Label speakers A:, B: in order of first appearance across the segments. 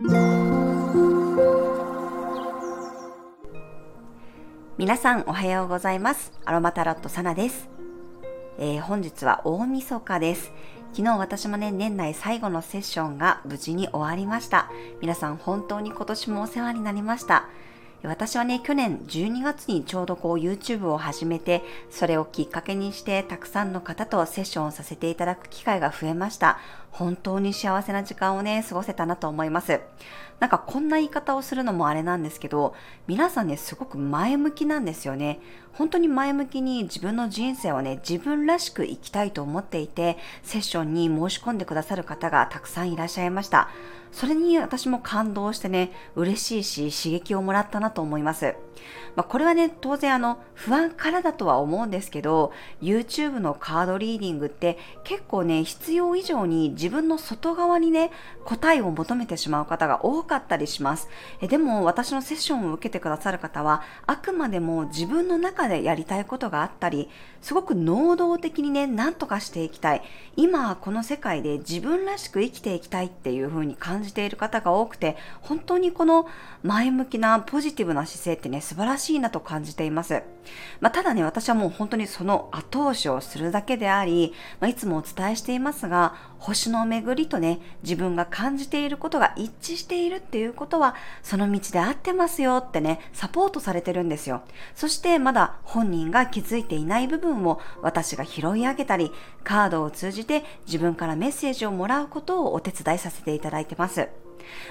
A: 皆さんおはようございます。アロマタロットサナです。えー、本日は大晦日です。昨日私もね、年内最後のセッションが無事に終わりました。皆さん本当に今年もお世話になりました。私はね、去年12月にちょうどこう YouTube を始めて、それをきっかけにしてたくさんの方とセッションをさせていただく機会が増えました。本当に幸せな時間をね、過ごせたなと思います。なんかこんな言い方をするのもあれなんですけど、皆さんね、すごく前向きなんですよね。本当に前向きに自分の人生をね、自分らしく生きたいと思っていて、セッションに申し込んでくださる方がたくさんいらっしゃいました。それに私も感動してね、嬉しいし刺激をもらったなと思います。まあ、これはね、当然あの、不安からだとは思うんですけど、YouTube のカードリーディングって結構ね、必要以上に自分の外側にね、答えを求めてしまう方が多かったりします。えでも、私のセッションを受けてくださる方は、あくまでも自分の中でやりたいことがあったり、すごく能動的にね、何とかしていきたい。今、この世界で自分らしく生きていきたいっていう風に感じている方が多くて、本当にこの前向きなポジティブな姿勢ってね、素晴らしいなと感じています。まあ、ただね、私はもう本当にその後押しをするだけであり、まあ、いつもお伝えしていますが、星の巡りとね、自分が感じていることが一致しているっていうことは、その道で合ってますよってね、サポートされてるんですよ。そしてまだ本人が気づいていない部分を私が拾い上げたり、カードを通じて自分からメッセージをもらうことをお手伝いさせていただいてます。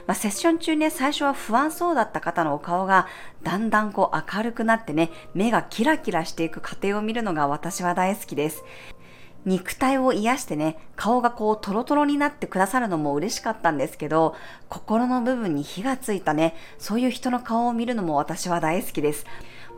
A: まあ、セッション中ね、最初は不安そうだった方のお顔が、だんだんこう明るくなってね、目がキラキラしていく過程を見るのが私は大好きです。肉体を癒してね、顔がこうトロトロになってくださるのも嬉しかったんですけど、心の部分に火がついたね、そういう人の顔を見るのも私は大好きです。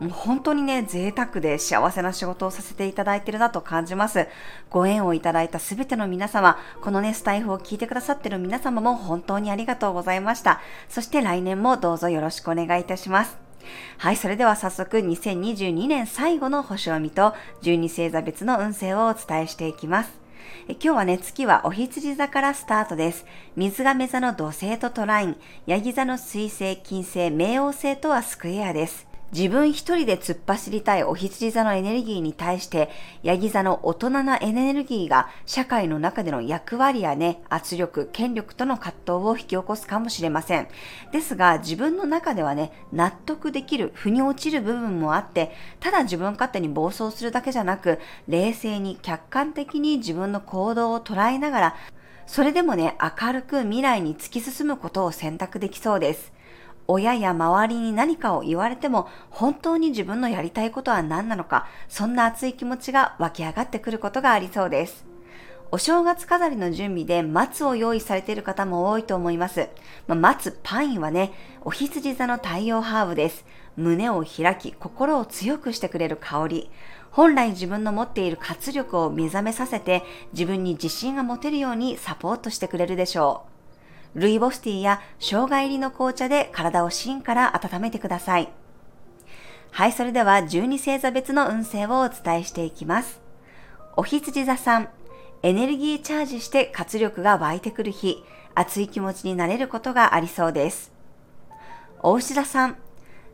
A: もう本当にね、贅沢で幸せな仕事をさせていただいているなと感じます。ご縁をいただいたすべての皆様、このね、スタイフを聞いてくださっている皆様も本当にありがとうございました。そして来年もどうぞよろしくお願いいたします。はい、それでは早速2022年最後の星を見と12星座別の運勢をお伝えしていきます。今日はね、月はお羊座からスタートです。水亀座の土星とトライン、ヤギ座の水星、金星、冥王星とはスクエアです。自分一人で突っ走りたいお羊座のエネルギーに対して、ヤギ座の大人なエネルギーが社会の中での役割やね、圧力、権力との葛藤を引き起こすかもしれません。ですが、自分の中ではね、納得できる、腑に落ちる部分もあって、ただ自分勝手に暴走するだけじゃなく、冷静に客観的に自分の行動を捉えながら、それでもね、明るく未来に突き進むことを選択できそうです。親や周りに何かを言われても本当に自分のやりたいことは何なのか、そんな熱い気持ちが湧き上がってくることがありそうです。お正月飾りの準備で松を用意されている方も多いと思います。まあ、松、パインはね、お羊座の太陽ハーブです。胸を開き、心を強くしてくれる香り。本来自分の持っている活力を目覚めさせて、自分に自信が持てるようにサポートしてくれるでしょう。ルイボスティーや生姜入りの紅茶で体を芯から温めてください。はい、それでは12星座別の運勢をお伝えしていきます。お羊座さん、エネルギーチャージして活力が湧いてくる日、熱い気持ちになれることがありそうです。お牛座さん、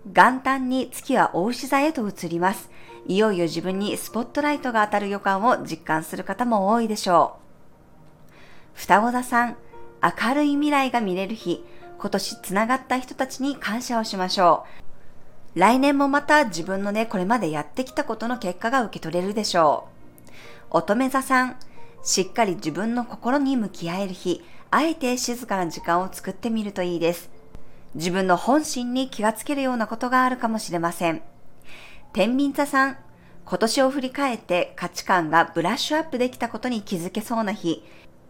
A: 元旦に月はお牛座へと移ります。いよいよ自分にスポットライトが当たる予感を実感する方も多いでしょう。双子座さん、明るい未来が見れる日、今年つながった人たちに感謝をしましょう。来年もまた自分のね、これまでやってきたことの結果が受け取れるでしょう。乙女座さん、しっかり自分の心に向き合える日、あえて静かな時間を作ってみるといいです。自分の本心に気がつけるようなことがあるかもしれません。天秤座さん、今年を振り返って価値観がブラッシュアップできたことに気づけそうな日、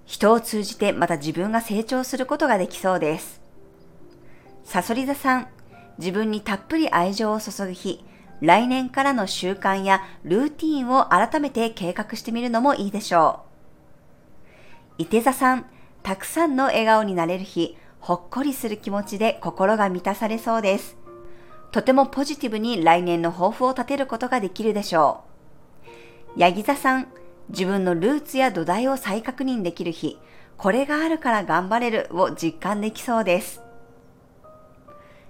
A: 人を通じてまた自分が成長することができそうです。サソリ座さん、自分にたっぷり愛情を注ぐ日、来年からの習慣やルーティンを改めて計画してみるのもいいでしょう。伊手座さん、たくさんの笑顔になれる日、ほっこりする気持ちで心が満たされそうです。とてもポジティブに来年の抱負を立てることができるでしょう。ヤギ座さん、自分のルーツや土台を再確認できる日、これがあるから頑張れるを実感できそうです。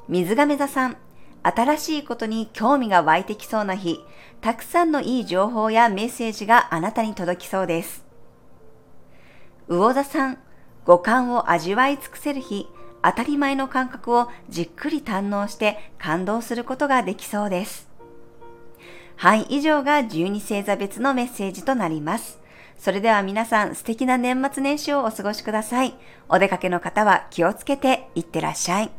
A: 水亀座さん、新しいことに興味が湧いてきそうな日、たくさんのいい情報やメッセージがあなたに届きそうです。魚座さん、五感を味わい尽くせる日、当たり前の感覚をじっくり堪能して感動することができそうです。はい、以上が12星座別のメッセージとなります。それでは皆さん素敵な年末年始をお過ごしください。お出かけの方は気をつけていってらっしゃい。